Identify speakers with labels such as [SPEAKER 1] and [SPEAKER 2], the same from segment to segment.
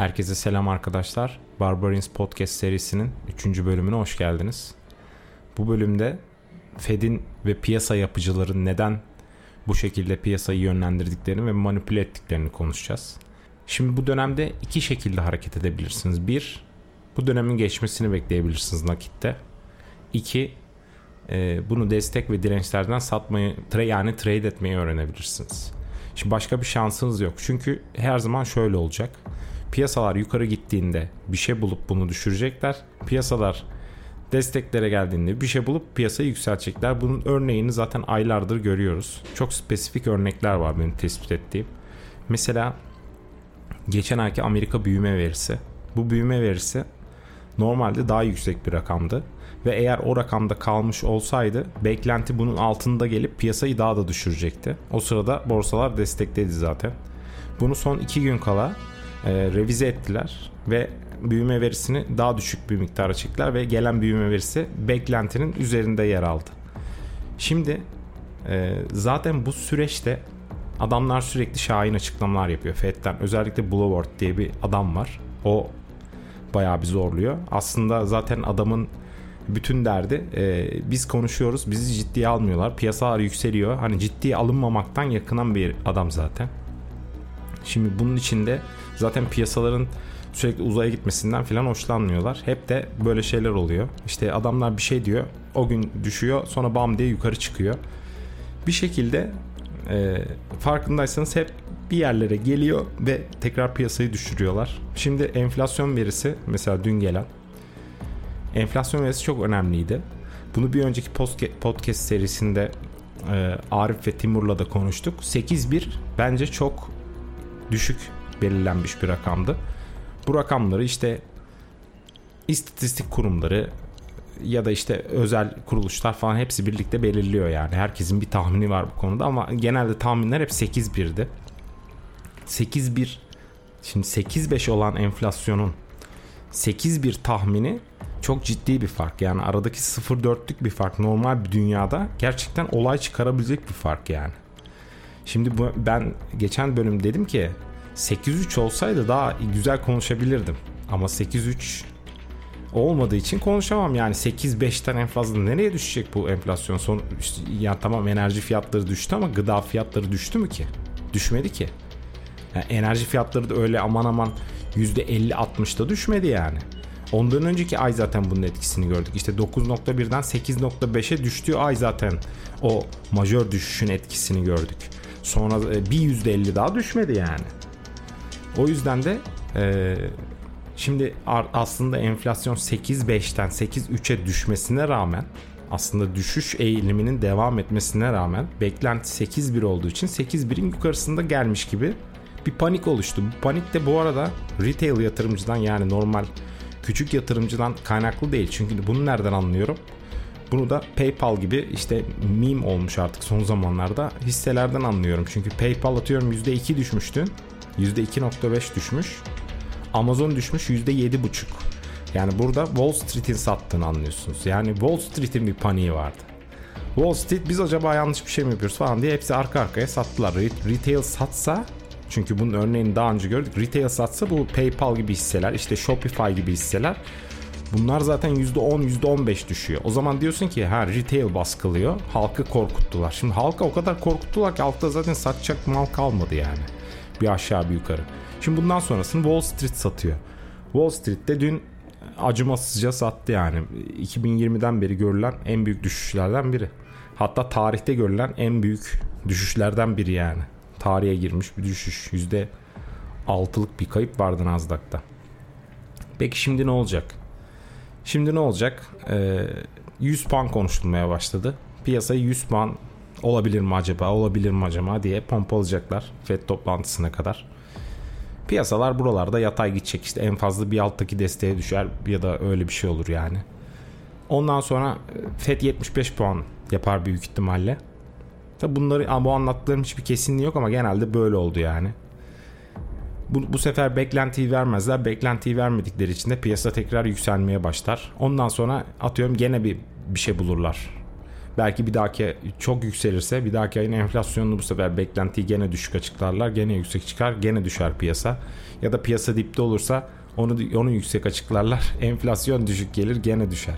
[SPEAKER 1] Herkese selam arkadaşlar. Barbarians Podcast serisinin 3. bölümüne hoş geldiniz. Bu bölümde Fed'in ve piyasa yapıcıların neden bu şekilde piyasayı yönlendirdiklerini ve manipüle ettiklerini konuşacağız. Şimdi bu dönemde iki şekilde hareket edebilirsiniz. Bir, bu dönemin geçmesini bekleyebilirsiniz nakitte. İki, e, bunu destek ve dirençlerden satmayı yani trade etmeyi öğrenebilirsiniz. Şimdi başka bir şansınız yok. Çünkü her zaman şöyle olacak. Piyasalar yukarı gittiğinde bir şey bulup bunu düşürecekler. Piyasalar desteklere geldiğinde bir şey bulup piyasayı yükseltecekler. Bunun örneğini zaten aylardır görüyoruz. Çok spesifik örnekler var benim tespit ettiğim. Mesela geçen ayki Amerika büyüme verisi. Bu büyüme verisi normalde daha yüksek bir rakamdı. Ve eğer o rakamda kalmış olsaydı beklenti bunun altında gelip piyasayı daha da düşürecekti. O sırada borsalar destekledi zaten. Bunu son iki gün kala e, revize ettiler ve büyüme verisini daha düşük bir miktara çektiler ve gelen büyüme verisi beklentinin üzerinde yer aldı. Şimdi e, zaten bu süreçte adamlar sürekli şahin açıklamalar yapıyor FED'den. Özellikle Bloomberg diye bir adam var. O bayağı bir zorluyor. Aslında zaten adamın bütün derdi e, biz konuşuyoruz bizi ciddiye almıyorlar piyasalar yükseliyor hani ciddiye alınmamaktan yakınan bir adam zaten şimdi bunun içinde zaten piyasaların sürekli uzaya gitmesinden falan hoşlanmıyorlar hep de böyle şeyler oluyor işte adamlar bir şey diyor o gün düşüyor sonra bam diye yukarı çıkıyor bir şekilde e, farkındaysanız hep bir yerlere geliyor ve tekrar piyasayı düşürüyorlar. Şimdi enflasyon verisi mesela dün gelen enflasyon verisi çok önemliydi. Bunu bir önceki podcast serisinde e, Arif ve Timur'la da konuştuk. 8.1 bence çok düşük belirlenmiş bir rakamdı. Bu rakamları işte istatistik kurumları ya da işte özel kuruluşlar falan hepsi birlikte belirliyor yani. Herkesin bir tahmini var bu konuda ama genelde tahminler hep 8.1'di. 8.1 şimdi 8.5 olan enflasyonun 8.1 tahmini çok ciddi bir fark. Yani aradaki 0.4'lük bir fark normal bir dünyada gerçekten olay çıkarabilecek bir fark yani. Şimdi bu, ben geçen bölüm dedim ki 8.3 olsaydı daha güzel konuşabilirdim. Ama 8.3 olmadığı için konuşamam yani 8-5'ten en fazla nereye düşecek bu enflasyon son işte, yani tamam enerji fiyatları düştü ama gıda fiyatları düştü mü ki düşmedi ki yani enerji fiyatları da öyle aman aman %50-60'da düşmedi yani Ondan önceki ay zaten bunun etkisini gördük. İşte 9.1'den 8.5'e düştüğü ay zaten o majör düşüşün etkisini gördük. Sonra e, bir %50 daha düşmedi yani. O yüzden de e, şimdi aslında enflasyon 8.5'ten 8.3'e düşmesine rağmen aslında düşüş eğiliminin devam etmesine rağmen beklenti 8.1 olduğu için 8.1'in yukarısında gelmiş gibi bir panik oluştu. Bu panik de bu arada retail yatırımcıdan yani normal küçük yatırımcıdan kaynaklı değil. Çünkü bunu nereden anlıyorum? Bunu da PayPal gibi işte meme olmuş artık son zamanlarda hisselerden anlıyorum. Çünkü PayPal atıyorum %2 düşmüştü. %2.5 düşmüş. Amazon düşmüş %7.5. Yani burada Wall Street'in sattığını anlıyorsunuz. Yani Wall Street'in bir paniği vardı. Wall Street biz acaba yanlış bir şey mi yapıyoruz falan diye hepsi arka arkaya sattılar. Retail satsa çünkü bunun örneğini daha önce gördük. Retail satsa bu PayPal gibi hisseler, işte Shopify gibi hisseler Bunlar zaten %10 %15 düşüyor. O zaman diyorsun ki ha retail baskılıyor. Halkı korkuttular. Şimdi halka o kadar korkuttular ki halkta zaten satacak mal kalmadı yani. Bir aşağı bir yukarı. Şimdi bundan sonrasını Wall Street satıyor. Wall Street'te dün acımasızca sattı yani. 2020'den beri görülen en büyük düşüşlerden biri. Hatta tarihte görülen en büyük düşüşlerden biri yani tarihe girmiş bir düşüş. Yüzde altılık bir kayıp vardı Nasdaq'ta. Peki şimdi ne olacak? Şimdi ne olacak? Ee, 100 puan konuşulmaya başladı. Piyasayı 100 puan olabilir mi acaba, olabilir mi acaba diye pompalayacaklar FED toplantısına kadar. Piyasalar buralarda yatay gidecek işte en fazla bir alttaki desteğe düşer ya da öyle bir şey olur yani. Ondan sonra FED 75 puan yapar büyük ihtimalle. Tabi bunları bu anlattıklarım hiçbir kesinliği yok ama genelde böyle oldu yani. Bu, bu sefer beklentiyi vermezler. Beklentiyi vermedikleri için de piyasa tekrar yükselmeye başlar. Ondan sonra atıyorum gene bir bir şey bulurlar. Belki bir dahaki çok yükselirse bir dahaki ayın enflasyonunu bu sefer beklentiyi gene düşük açıklarlar. Gene yüksek çıkar. Gene düşer piyasa. Ya da piyasa dipte olursa onu onu yüksek açıklarlar. Enflasyon düşük gelir gene düşer.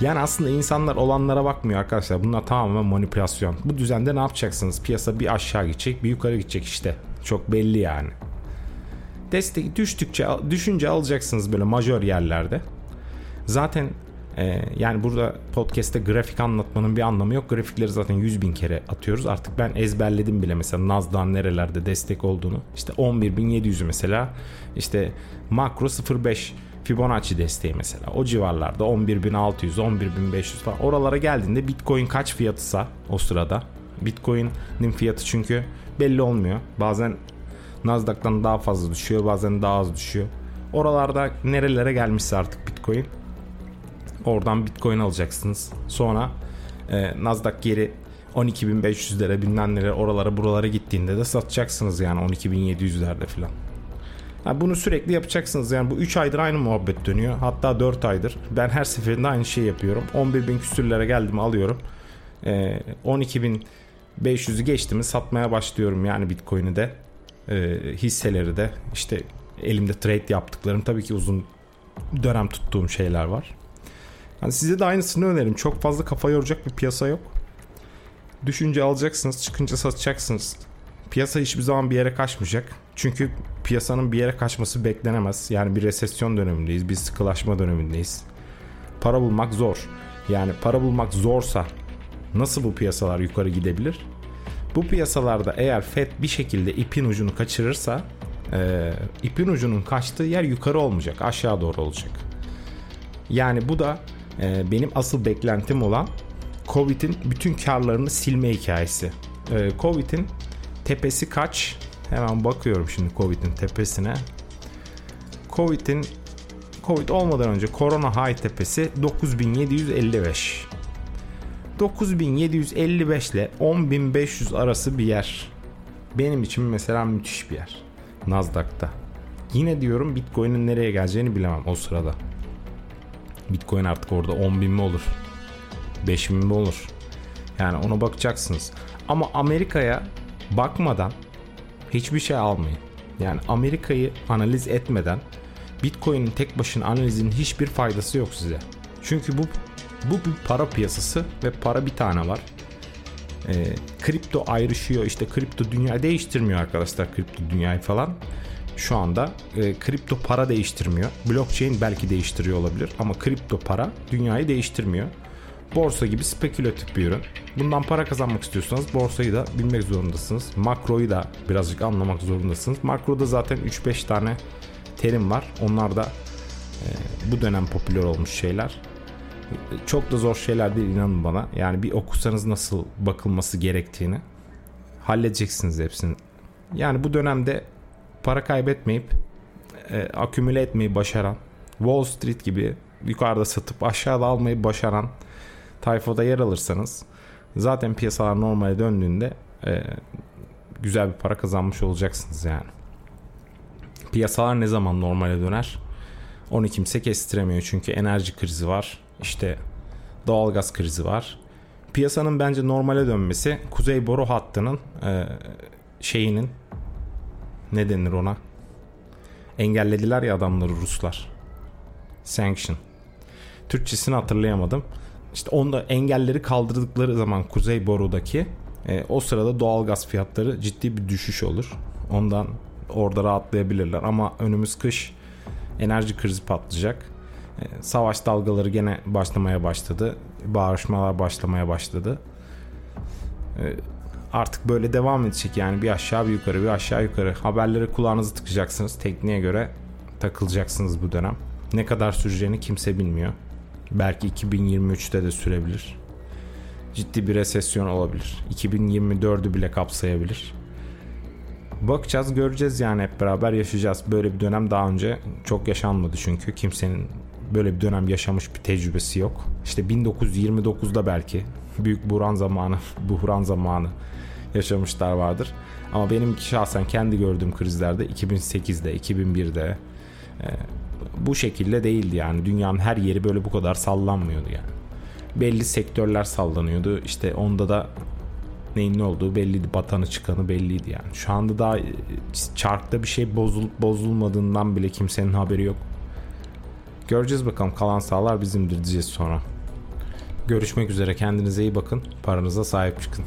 [SPEAKER 1] Yani aslında insanlar olanlara bakmıyor arkadaşlar. Bunlar tamamen manipülasyon. Bu düzende ne yapacaksınız? Piyasa bir aşağı gidecek, bir yukarı gidecek işte. Çok belli yani. Destek düştükçe, düşünce alacaksınız böyle majör yerlerde. Zaten ee, yani burada podcast'te grafik anlatmanın bir anlamı yok. Grafikleri zaten 100 bin kere atıyoruz. Artık ben ezberledim bile mesela Nasdaq'ın nerelerde destek olduğunu. İşte 11.700'ü mesela işte makro 0.5 Fibonacci desteği mesela o civarlarda 11.600 11.500 falan oralara geldiğinde Bitcoin kaç fiyatısa o sırada Bitcoin'in fiyatı çünkü belli olmuyor. Bazen Nasdaq'tan daha fazla düşüyor bazen daha az düşüyor. Oralarda nerelere gelmişse artık Bitcoin Oradan Bitcoin alacaksınız. Sonra e, Nasdaq geri 12.500'lere bilmem neler oralara buralara gittiğinde de satacaksınız yani 12.700'lerde falan. Yani bunu sürekli yapacaksınız yani bu 3 aydır aynı muhabbet dönüyor. Hatta 4 aydır. Ben her seferinde aynı şeyi yapıyorum. 11.000 küsürlere geldim alıyorum. E, 12.500'ü geçti mi satmaya başlıyorum yani Bitcoin'i de. E, hisseleri de işte elimde trade yaptıklarım tabii ki uzun dönem tuttuğum şeyler var. Yani size de aynısını öneririm. Çok fazla kafa yoracak bir piyasa yok. Düşünce alacaksınız, çıkınca satacaksınız. Piyasa hiçbir zaman bir yere kaçmayacak. Çünkü piyasanın bir yere kaçması beklenemez. Yani bir resesyon dönemindeyiz, bir sıkılaşma dönemindeyiz. Para bulmak zor. Yani para bulmak zorsa nasıl bu piyasalar yukarı gidebilir? Bu piyasalarda eğer FED bir şekilde ipin ucunu kaçırırsa e, ipin ucunun kaçtığı yer yukarı olmayacak, aşağı doğru olacak. Yani bu da e, benim asıl beklentim olan Covid'in bütün karlarını silme hikayesi. E, Covid'in tepesi kaç? Hemen bakıyorum şimdi Covid'in tepesine. Covid'in Covid olmadan önce korona high tepesi 9755. 9755 ile 10500 arası bir yer. Benim için mesela müthiş bir yer. Nasdaq'ta. Yine diyorum Bitcoin'in nereye geleceğini bilemem o sırada. Bitcoin artık orada 10 bin mi olur? 5 bin mi olur? Yani ona bakacaksınız. Ama Amerika'ya bakmadan hiçbir şey almayın. Yani Amerika'yı analiz etmeden Bitcoin'in tek başına analizinin hiçbir faydası yok size. Çünkü bu bu bir para piyasası ve para bir tane var. Ee, kripto ayrışıyor işte kripto dünya değiştirmiyor arkadaşlar kripto dünyayı falan şu anda e, kripto para değiştirmiyor. Blockchain belki değiştiriyor olabilir ama kripto para dünyayı değiştirmiyor. Borsa gibi spekülatif bir ürün. Bundan para kazanmak istiyorsanız borsayı da bilmek zorundasınız. Makroyu da birazcık anlamak zorundasınız. Makroda zaten 3-5 tane terim var. Onlar da e, bu dönem popüler olmuş şeyler. Çok da zor şeyler değil inanın bana. Yani bir okusanız nasıl bakılması gerektiğini halledeceksiniz hepsini. Yani bu dönemde para kaybetmeyip e, akümüle etmeyi başaran Wall Street gibi yukarıda satıp aşağıda almayı başaran tayfada yer alırsanız zaten piyasalar normale döndüğünde e, güzel bir para kazanmış olacaksınız yani. Piyasalar ne zaman normale döner? Onu kimse kestiremiyor çünkü enerji krizi var. İşte doğalgaz krizi var. Piyasanın bence normale dönmesi Kuzey Boru hattının e, şeyinin ne denir ona? Engellediler ya adamları Ruslar. Sanction. Türkçesini hatırlayamadım. İşte onda engelleri kaldırdıkları zaman Kuzey Boru'daki e, o sırada doğal gaz fiyatları ciddi bir düşüş olur. Ondan orada rahatlayabilirler ama önümüz kış enerji krizi patlayacak. E, savaş dalgaları gene başlamaya başladı. Bağırışmalar başlamaya başladı. E, artık böyle devam edecek. Yani bir aşağı bir yukarı bir aşağı yukarı haberlere kulağınızı tıkacaksınız. Tekniğe göre takılacaksınız bu dönem. Ne kadar süreceğini kimse bilmiyor. Belki 2023'te de sürebilir. Ciddi bir resesyon olabilir. 2024'ü bile kapsayabilir. Bakacağız göreceğiz yani hep beraber yaşayacağız. Böyle bir dönem daha önce çok yaşanmadı çünkü. Kimsenin böyle bir dönem yaşamış bir tecrübesi yok. İşte 1929'da belki büyük buhran zamanı buhran zamanı yaşamışlar vardır. Ama benim şahsen kendi gördüğüm krizlerde 2008'de, 2001'de e, bu şekilde değildi yani. Dünyanın her yeri böyle bu kadar sallanmıyordu yani. belli sektörler sallanıyordu. İşte onda da neyin ne olduğu belliydi. Batanı çıkanı belliydi yani. Şu anda daha e, çarkta bir şey bozul, bozulmadığından bile kimsenin haberi yok. Göreceğiz bakalım kalan sahalar bizimdir diyeceğiz sonra. Görüşmek üzere kendinize iyi bakın. Paranıza sahip çıkın.